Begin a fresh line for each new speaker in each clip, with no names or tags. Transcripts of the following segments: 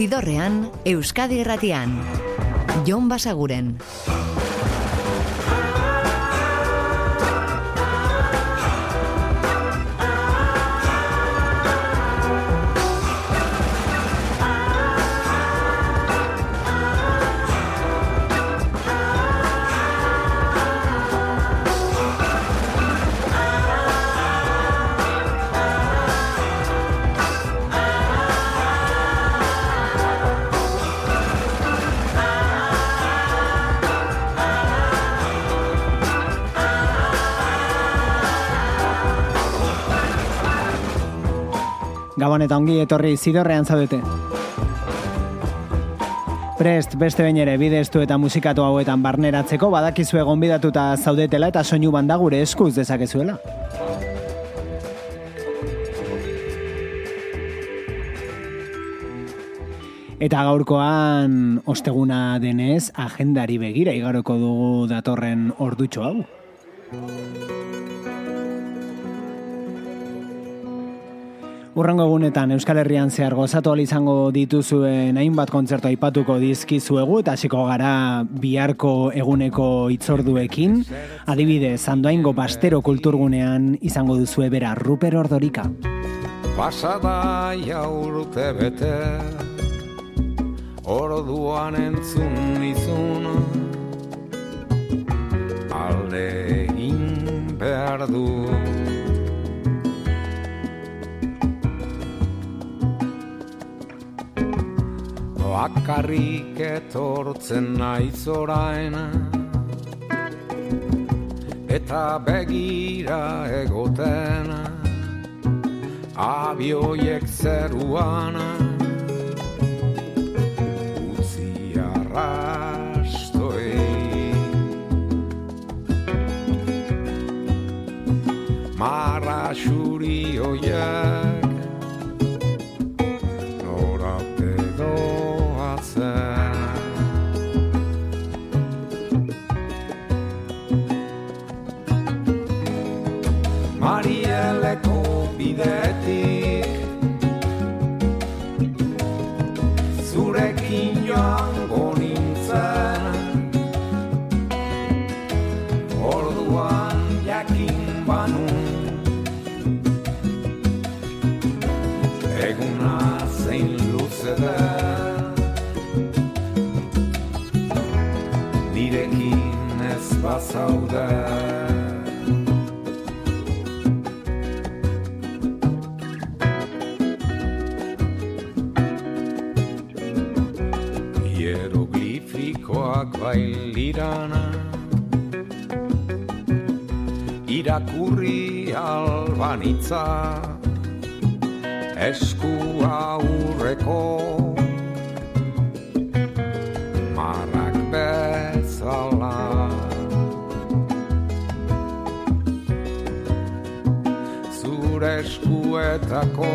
Zidorrean, Euskadi Erratian. Jon Basaguren.
Gabon eta ongi etorri zidorrean zaudete. Prest, beste bain ere, bideztu eta musikatu hauetan barneratzeko badakizu egon bidatuta zaudetela eta soinu banda gure eskuz dezakezuela. Eta gaurkoan osteguna denez, agendari begira igaroko dugu datorren ordutxo hau. Urrango egunetan Euskal Herrian zehar gozatu izango dituzuen hainbat kontzertu aipatuko dizkizuegu eta hasiko gara biharko eguneko itzorduekin. Adibide, zandoaingo bastero kulturgunean izango duzue bera Ruper Ordorika.
Pasada jaurte bete Orduan entzun izun Alde behar du bakarrik etortzen naiz orain. Eta begira egoten abioiek zeruan. Utzi arrastoi marra xuri oiek bailirana Irakurri albanitza Esku aurreko eskuetako.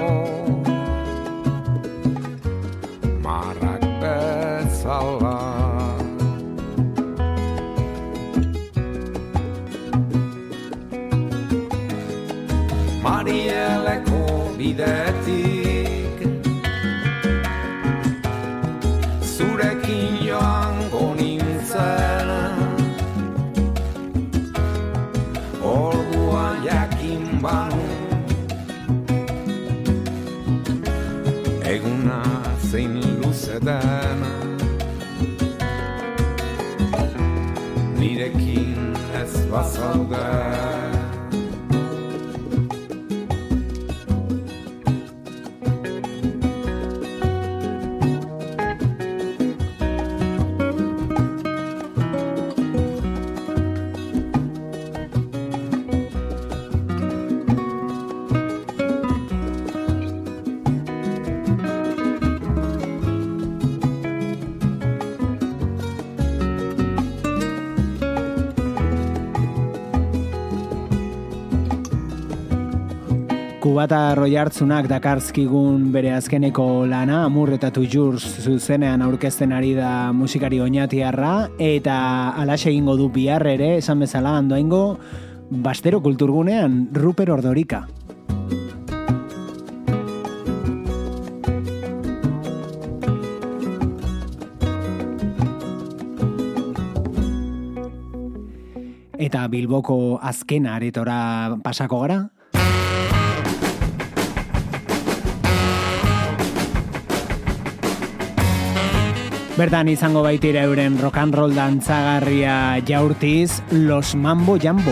Marrak bezala. Marieleko bidetik den Nirekin ez bazauden
Kubata roiartzunak dakarzkigun bere azkeneko lana, amur eta tujur zuzenean aurkezten ari da musikari oinatiarra, eta alaxe egingo du bihar ere, esan bezala, handoaingo, bastero kulturgunean, Ruper Ordorika. Eta Bilboko azken aretora pasako gara, Bertan izango baitira euren rock and roll dantzagarria jaurtiz Los Mambo Jambo.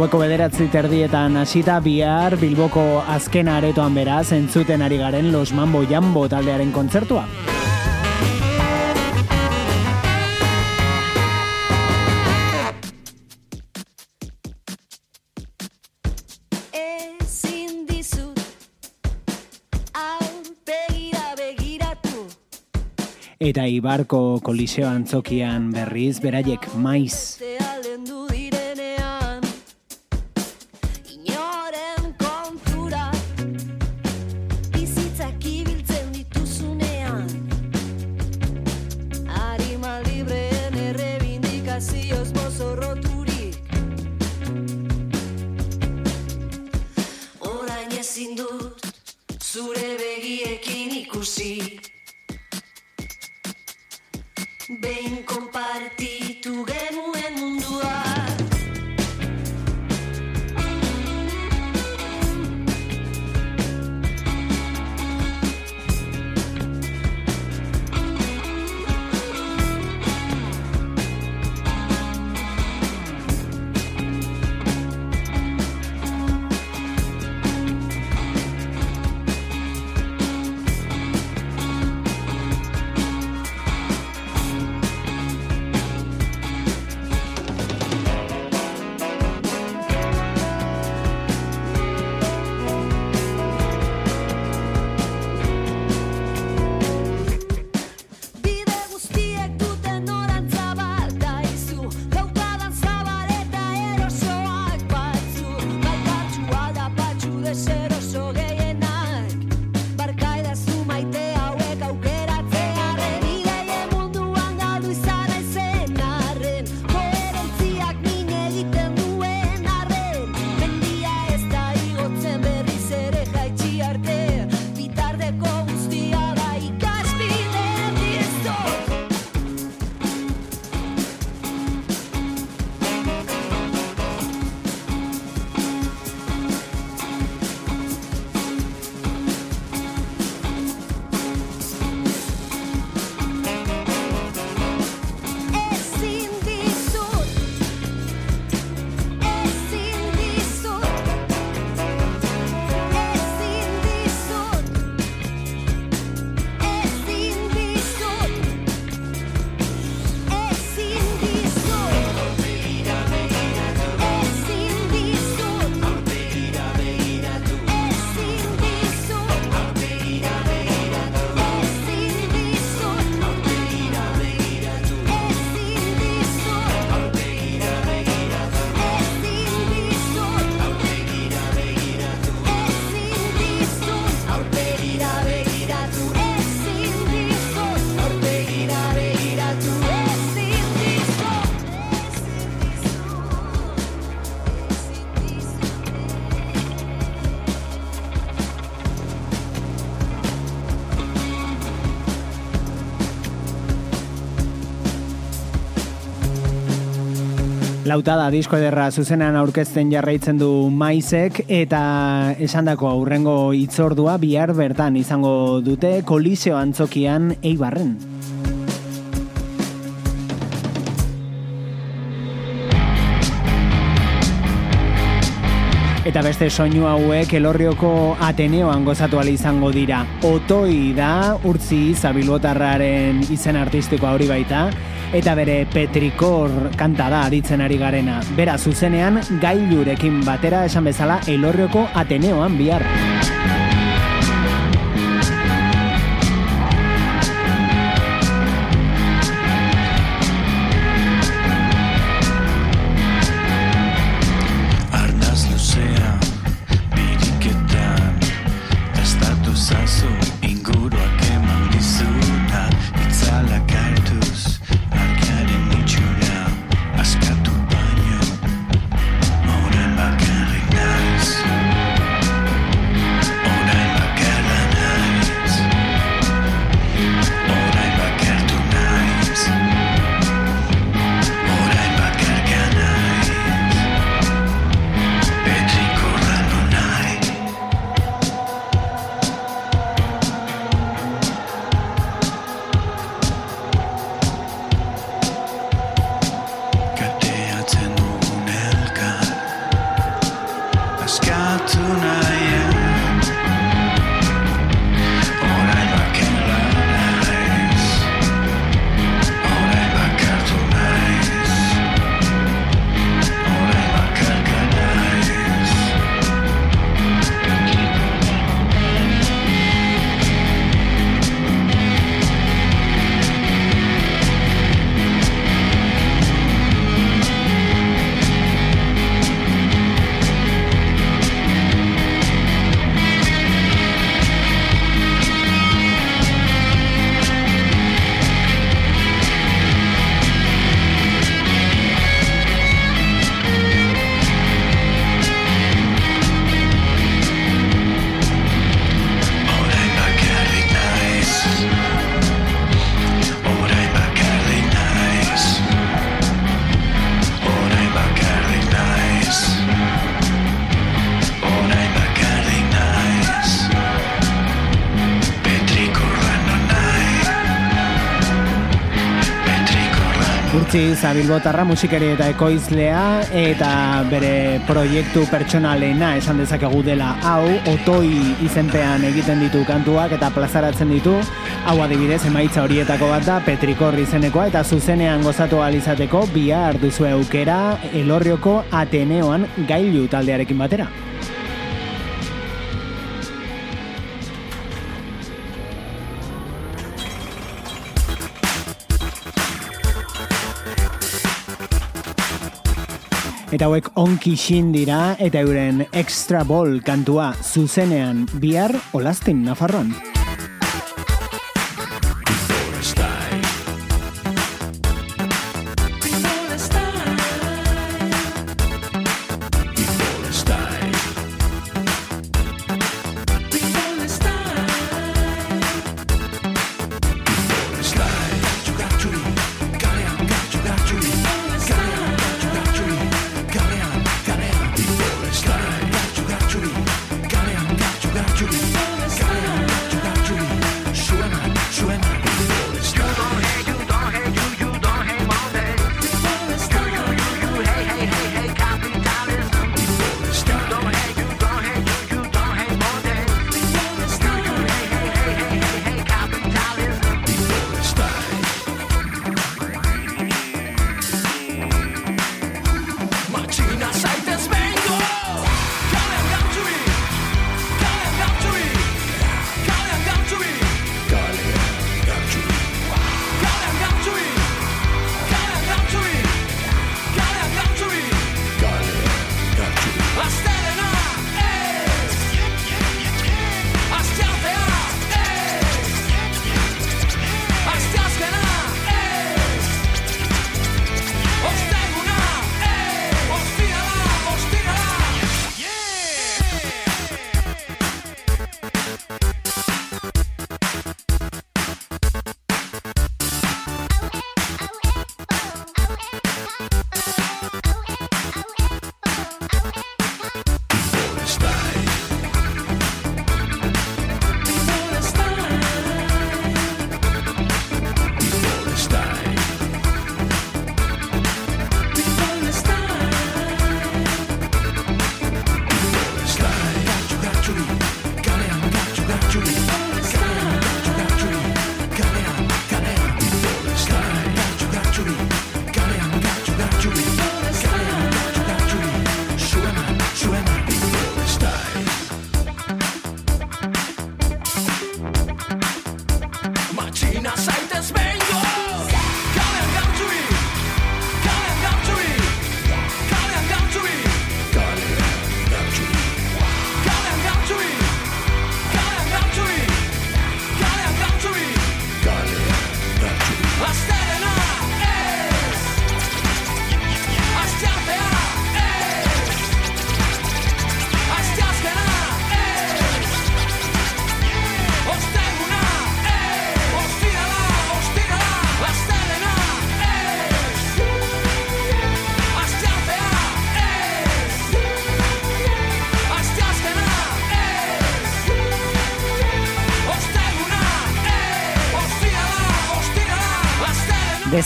Gaueko bederatzi terdietan hasita bihar Bilboko azken aretoan beraz entzuten ari garen Los Mambo Jambo taldearen kontzertua. Eta Ibarko koliseo antzokian berriz beraiek maiz. Lautada disko ederra zuzenan aurkezten jarraitzen du maizek eta esandako aurrengo itzordua bihar bertan izango dute kolisio antzokian eibarren. Beste soinu hauek elorrioko Ateneoan gozatu izango dira. Otoi da urtzi zabilbotarraren izen artistikoa hori baita, eta bere Petrikor kanta da aditzen ari garena. Bera zuzenean gailurekin batera esan bezala elorrioko Ateneoan bihar. Urtzi zabilbotarra musikari eta ekoizlea eta bere proiektu pertsonalena esan dezakegu dela hau otoi izenpean egiten ditu kantuak eta plazaratzen ditu hau adibidez emaitza horietako bat da Petrikor izenekoa eta zuzenean gozatu alizateko bihar duzu eukera elorrioko Ateneoan gailu taldearekin batera. Eta hauek onki dira eta euren extra ball kantua zuzenean bihar olazten Nafarroan.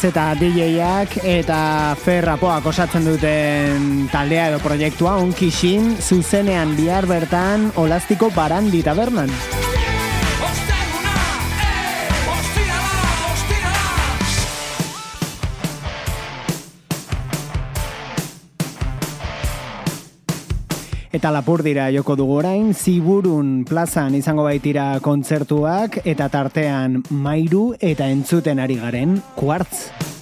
Eta DJak eta Ferrapoak osatzen duten taldea edo proiektua onkixin zuzenean bihar bertan olastiko barandi tabernan. Eta lapur dira joko dugu orain, ziburun plazan izango baitira kontzertuak eta tartean mairu eta entzuten ari garen kuartz.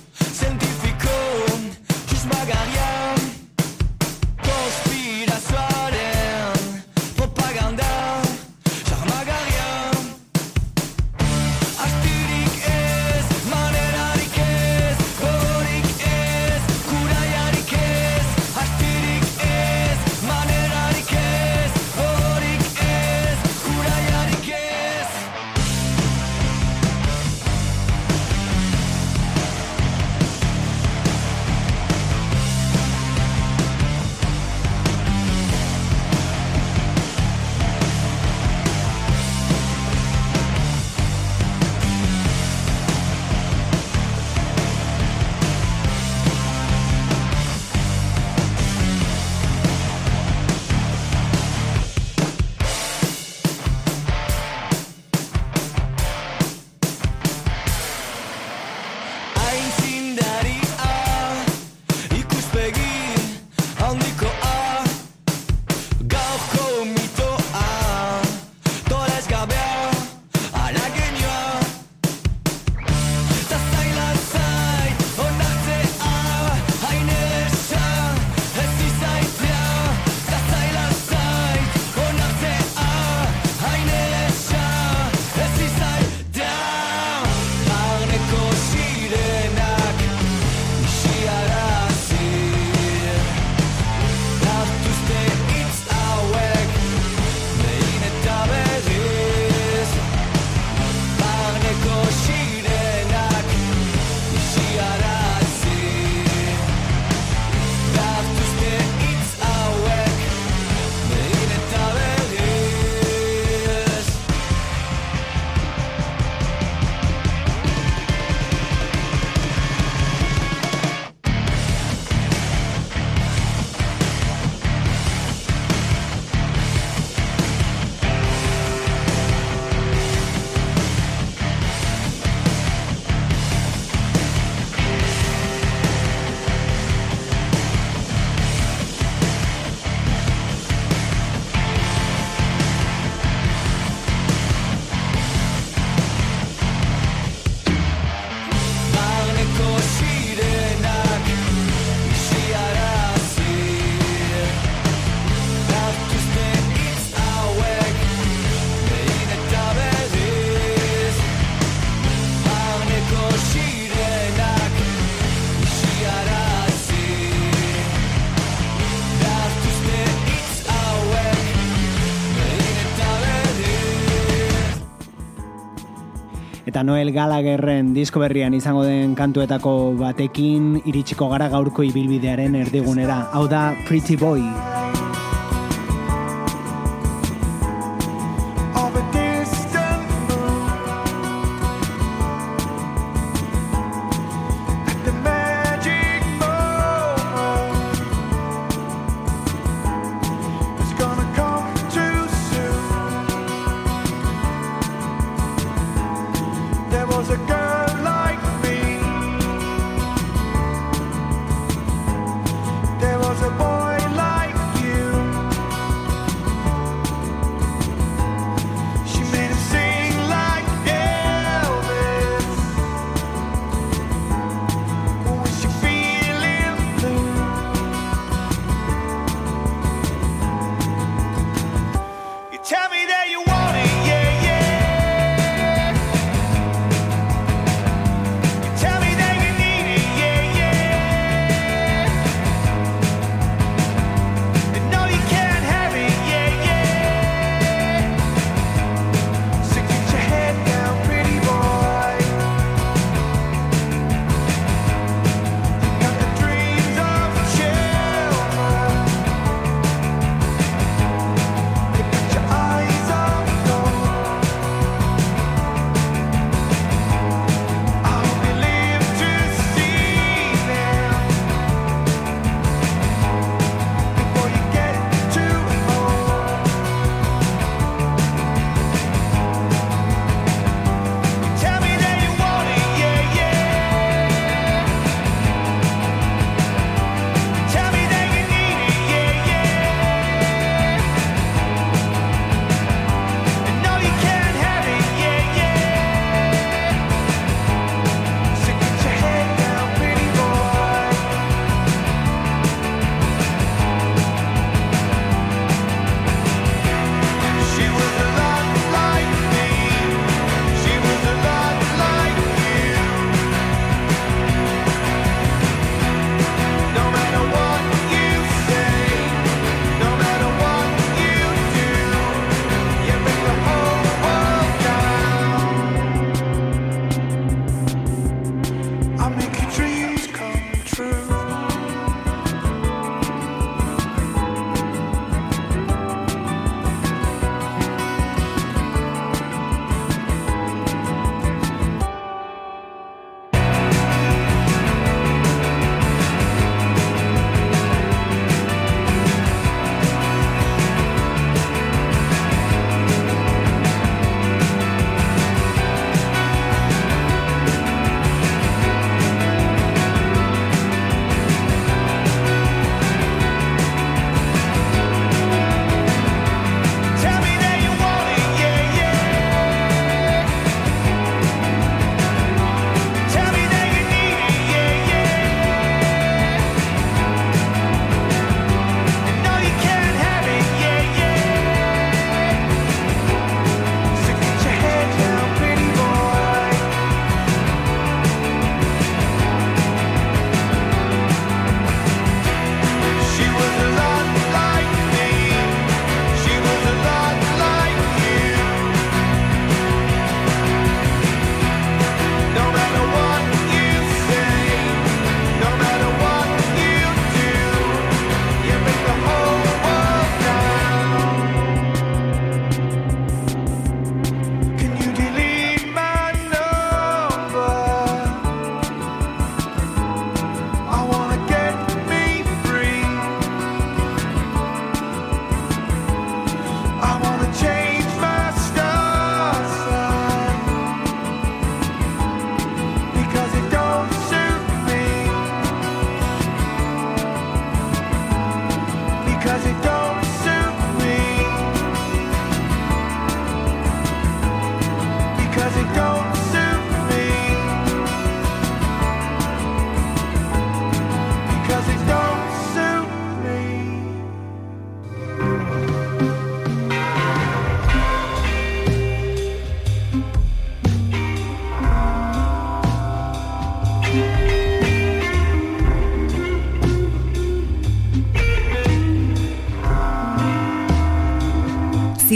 Noel Gallagherren disko berrian izango den kantuetako batekin iritsiko gara gaurko ibilbidearen erdigunera. Hau da Pretty Boy.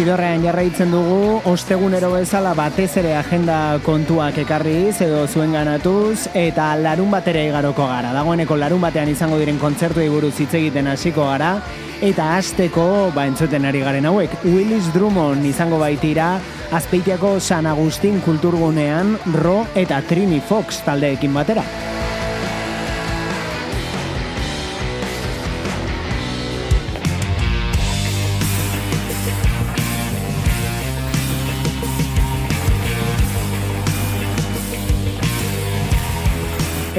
Zidorrean jarraitzen dugu, ostegunero bezala batez ere agenda kontuak ekarriz edo zuen ganatuz, eta larun batera igaroko gara. Dagoeneko larun batean izango diren kontzertuei buruz hitz egiten hasiko gara, eta hasteko ba entzuten ari garen hauek, Willis Drummond izango baitira, Azpeitiako San Agustin kulturgunean, Ro eta Trini Fox taldeekin batera.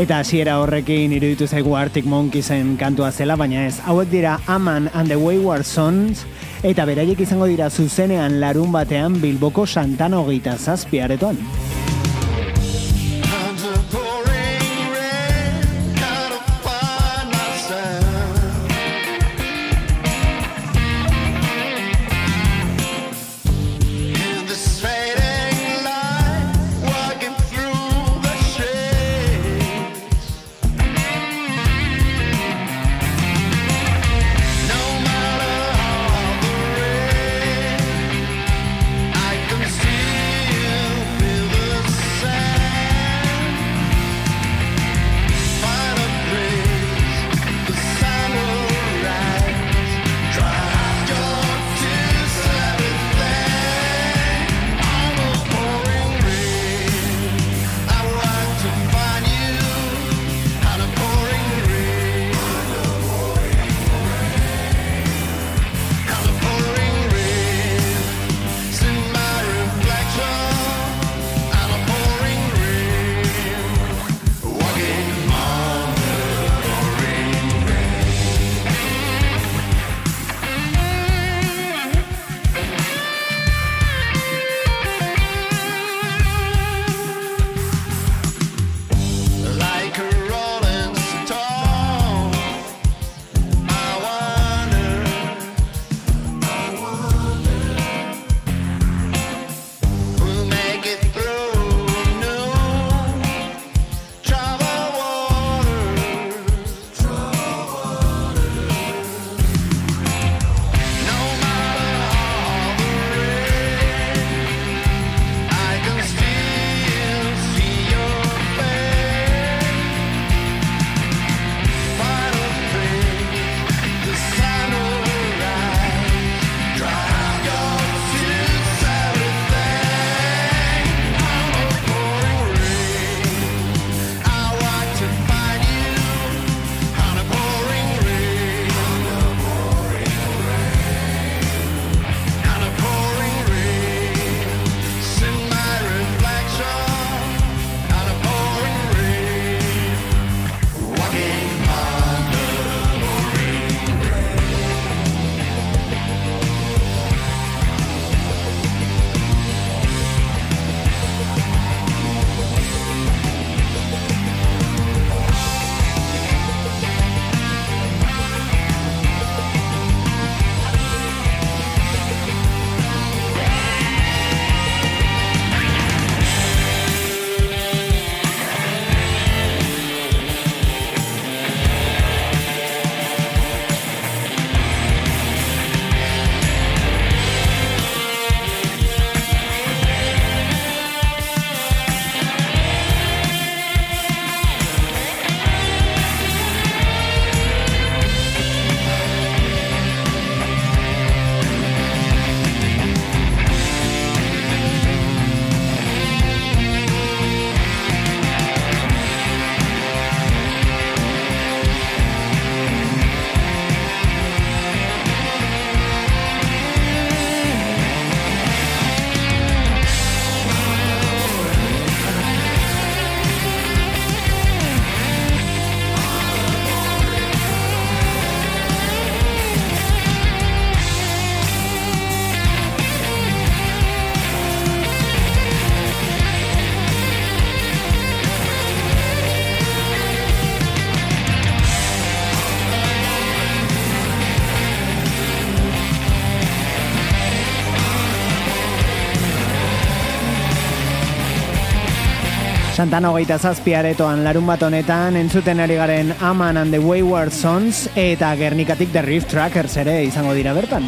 Eta hasiera horrekin iruditu zaigu Arctic Monkeysen kantua zela, baina ez. Hauek dira Aman and the Wayward Sons, eta beraiek izango dira zuzenean larun batean Bilboko Santana hogeita zazpiaretoan. Santana hogeita zazpi aretoan larun bat honetan entzuten ari garen Aman and the Wayward Sons eta Gernikatik The Riff Trackers ere izango dira bertan.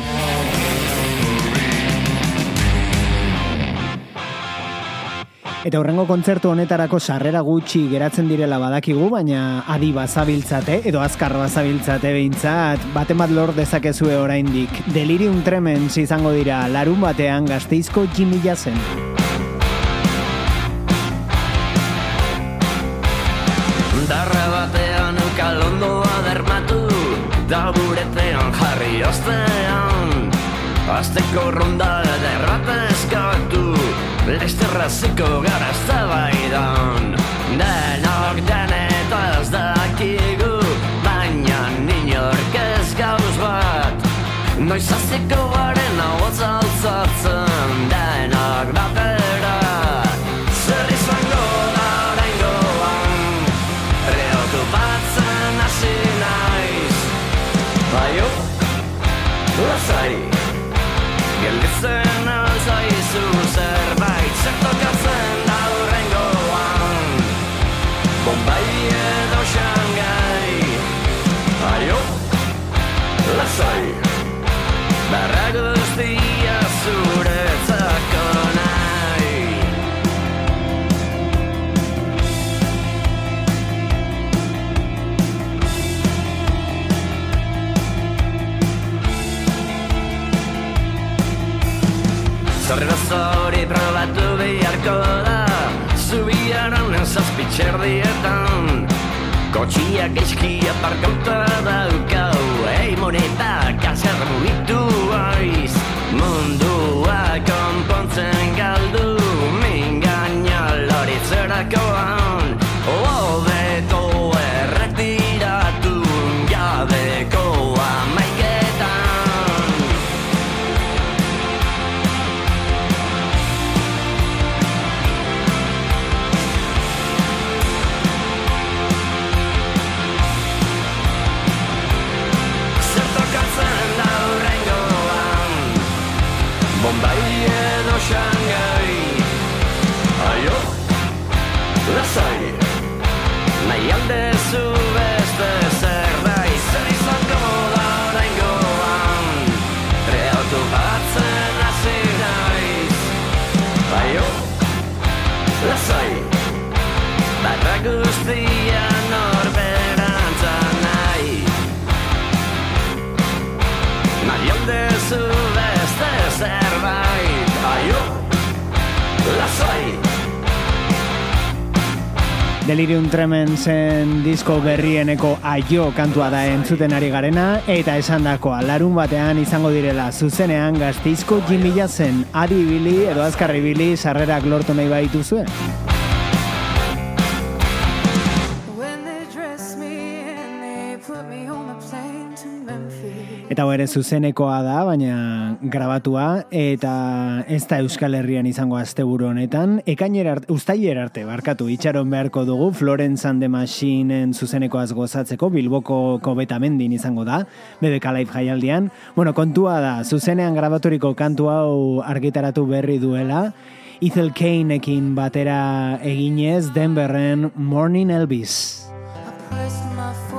Eta hurrengo kontzertu honetarako sarrera gutxi geratzen direla badakigu, baina adi bazabiltzate, edo azkar bazabiltzate behintzat, baten bat lor dezakezue oraindik. Delirium Tremens izango dira larun batean gazteizko Jimmy Jazen.
Azteko ronda derrata eskatu Lesterraziko gara eztabaidan. Denok denetaz dakigu Baina inork ez gauz bat. Noiz aziko garen hau altzatzen beharko da Zubiaran zazpitxerdietan Kotxiak eizkia parkauta daukau Ei moneta, kazer mugitu aiz. Mundua konpontzen galdu Mingaina loritzerakoan
Delirium Tremensen disko berrieneko aio kantua da entzuten ari garena eta esandakoa larun batean izango direla zuzenean gazteizko Jimmy Jazen adi ibili edo azkarri ibili sarrerak lortu nahi baituzue. Eta hau zuzenekoa da, baina grabatua, eta ez da Euskal Herrian izango asteburu honetan. Ekainera arte, ustailera arte, barkatu, itxaron beharko dugu, Florence and the Machineen zuzenekoaz gozatzeko, Bilboko kobetamendin izango da, BBK Live jaialdian. Bueno, kontua da, zuzenean grabaturiko kantu hau argitaratu berri duela, Ethel Kaneekin batera eginez, Denverren Morning Elvis.
I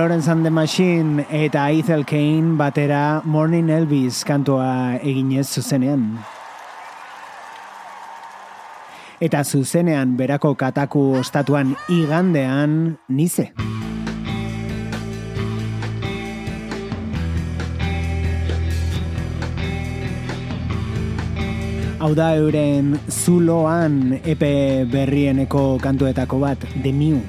Florence and the Machine eta Ethel Kane batera Morning Elvis kantua eginez zuzenean. Eta zuzenean berako kataku ostatuan igandean nize. Hau da euren zuloan epe berrieneko kantuetako bat, The
New.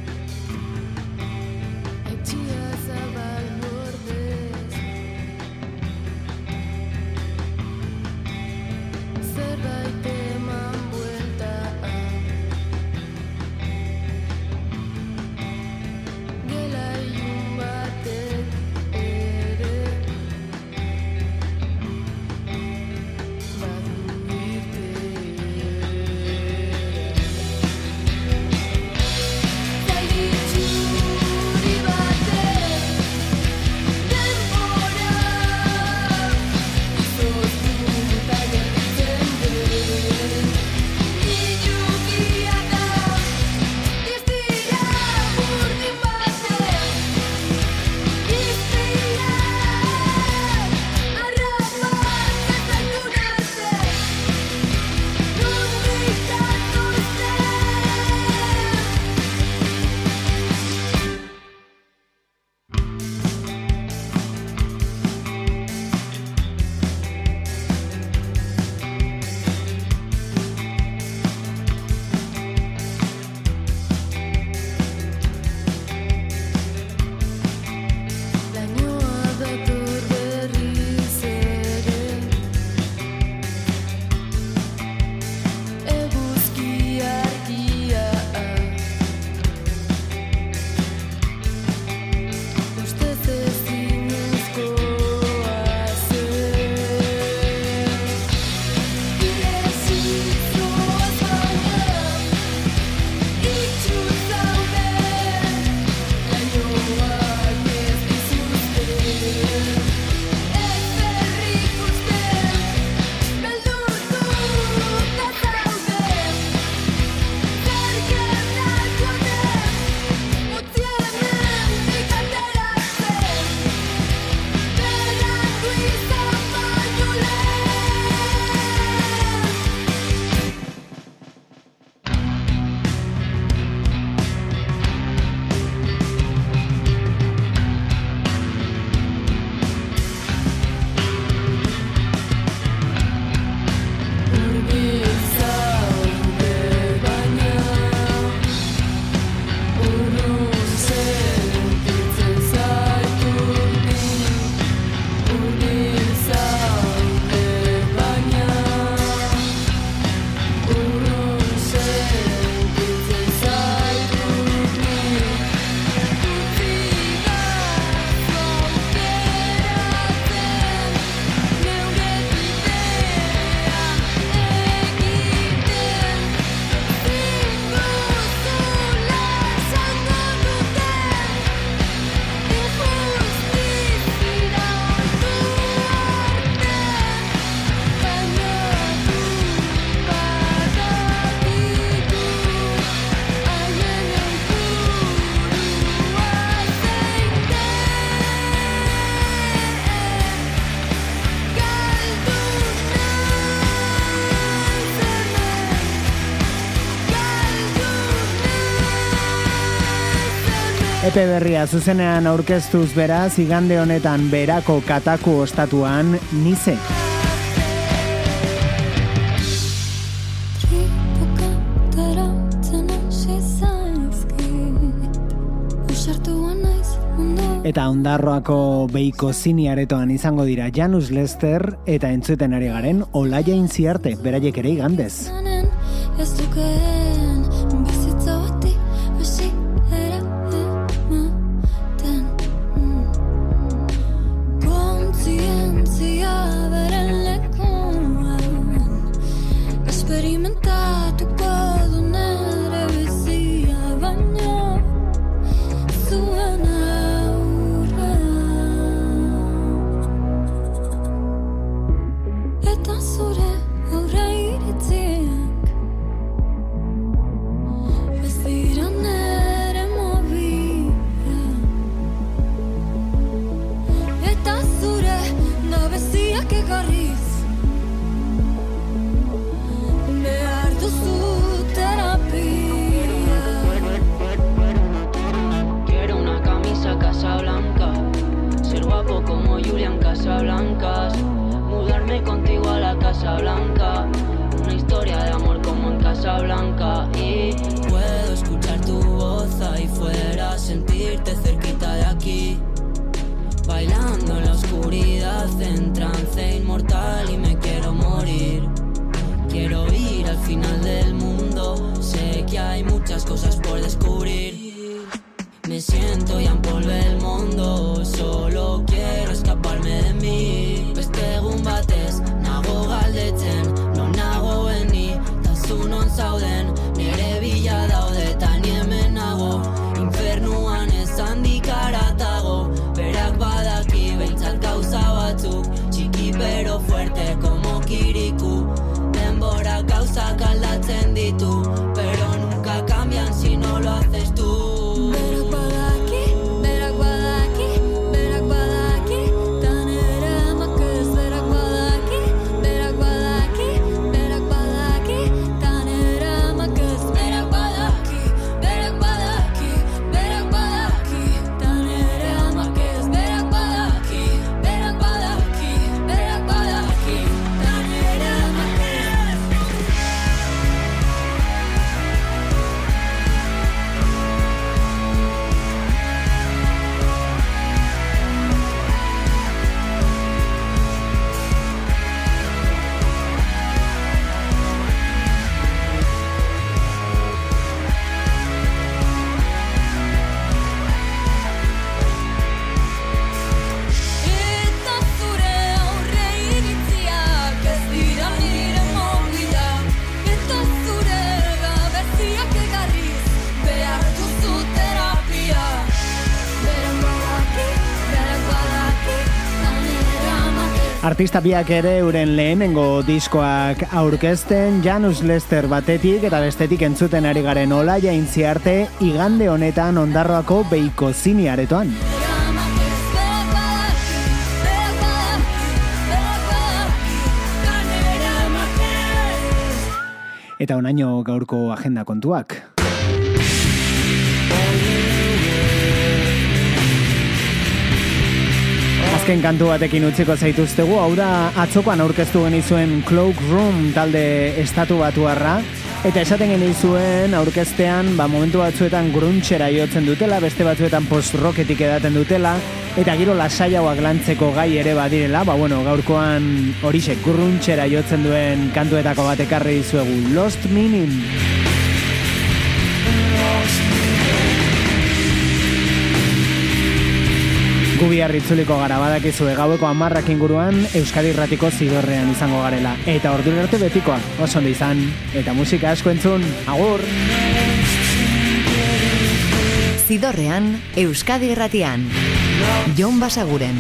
Epe berria zuzenean aurkeztuz beraz, igande honetan berako kataku ostatuan, nize. Eta ondarroako beiko ziniaretoan izango dira Janus Lester eta entzuten ari garen Olaia Inziarte, beraiek ere igandez.
Ez
oscuridad en trance inmortal y me quiero morir. Quiero ir al final del mundo, sé que hay muchas cosas por descubrir. Me siento y empolvé el mundo, solo
Artista biak ere euren lehenengo diskoak aurkezten Janus Lester batetik eta bestetik entzuten ari garen Olaia Intziarte igande honetan ondarroako beiko
nanera amakez
Eta onaino gaurko agenda kontuak. Azken kantu batekin utziko zaituztegu, hau da atzokoan aurkeztu genizuen Cloak Room talde estatu batuarra, eta esaten genizuen aurkeztean, ba, momentu batzuetan gruntxera jotzen dutela, beste batzuetan post-rocketik edaten dutela, eta giro lasaiagoak lantzeko gai ere badirela, ba, bueno, gaurkoan horixe gruntxera jotzen duen kantuetako bat ekarri dizuegu, Lost Meaning. Gu bihar itzuliko gara badakizue gaueko amarrak inguruan Euskadi Irratiko zidorrean izango garela. Eta ordu arte betikoa, oso ondo izan. Eta musika asko entzun, agur!
Zidorrean, Euskadi Irratian. Jon Basaguren.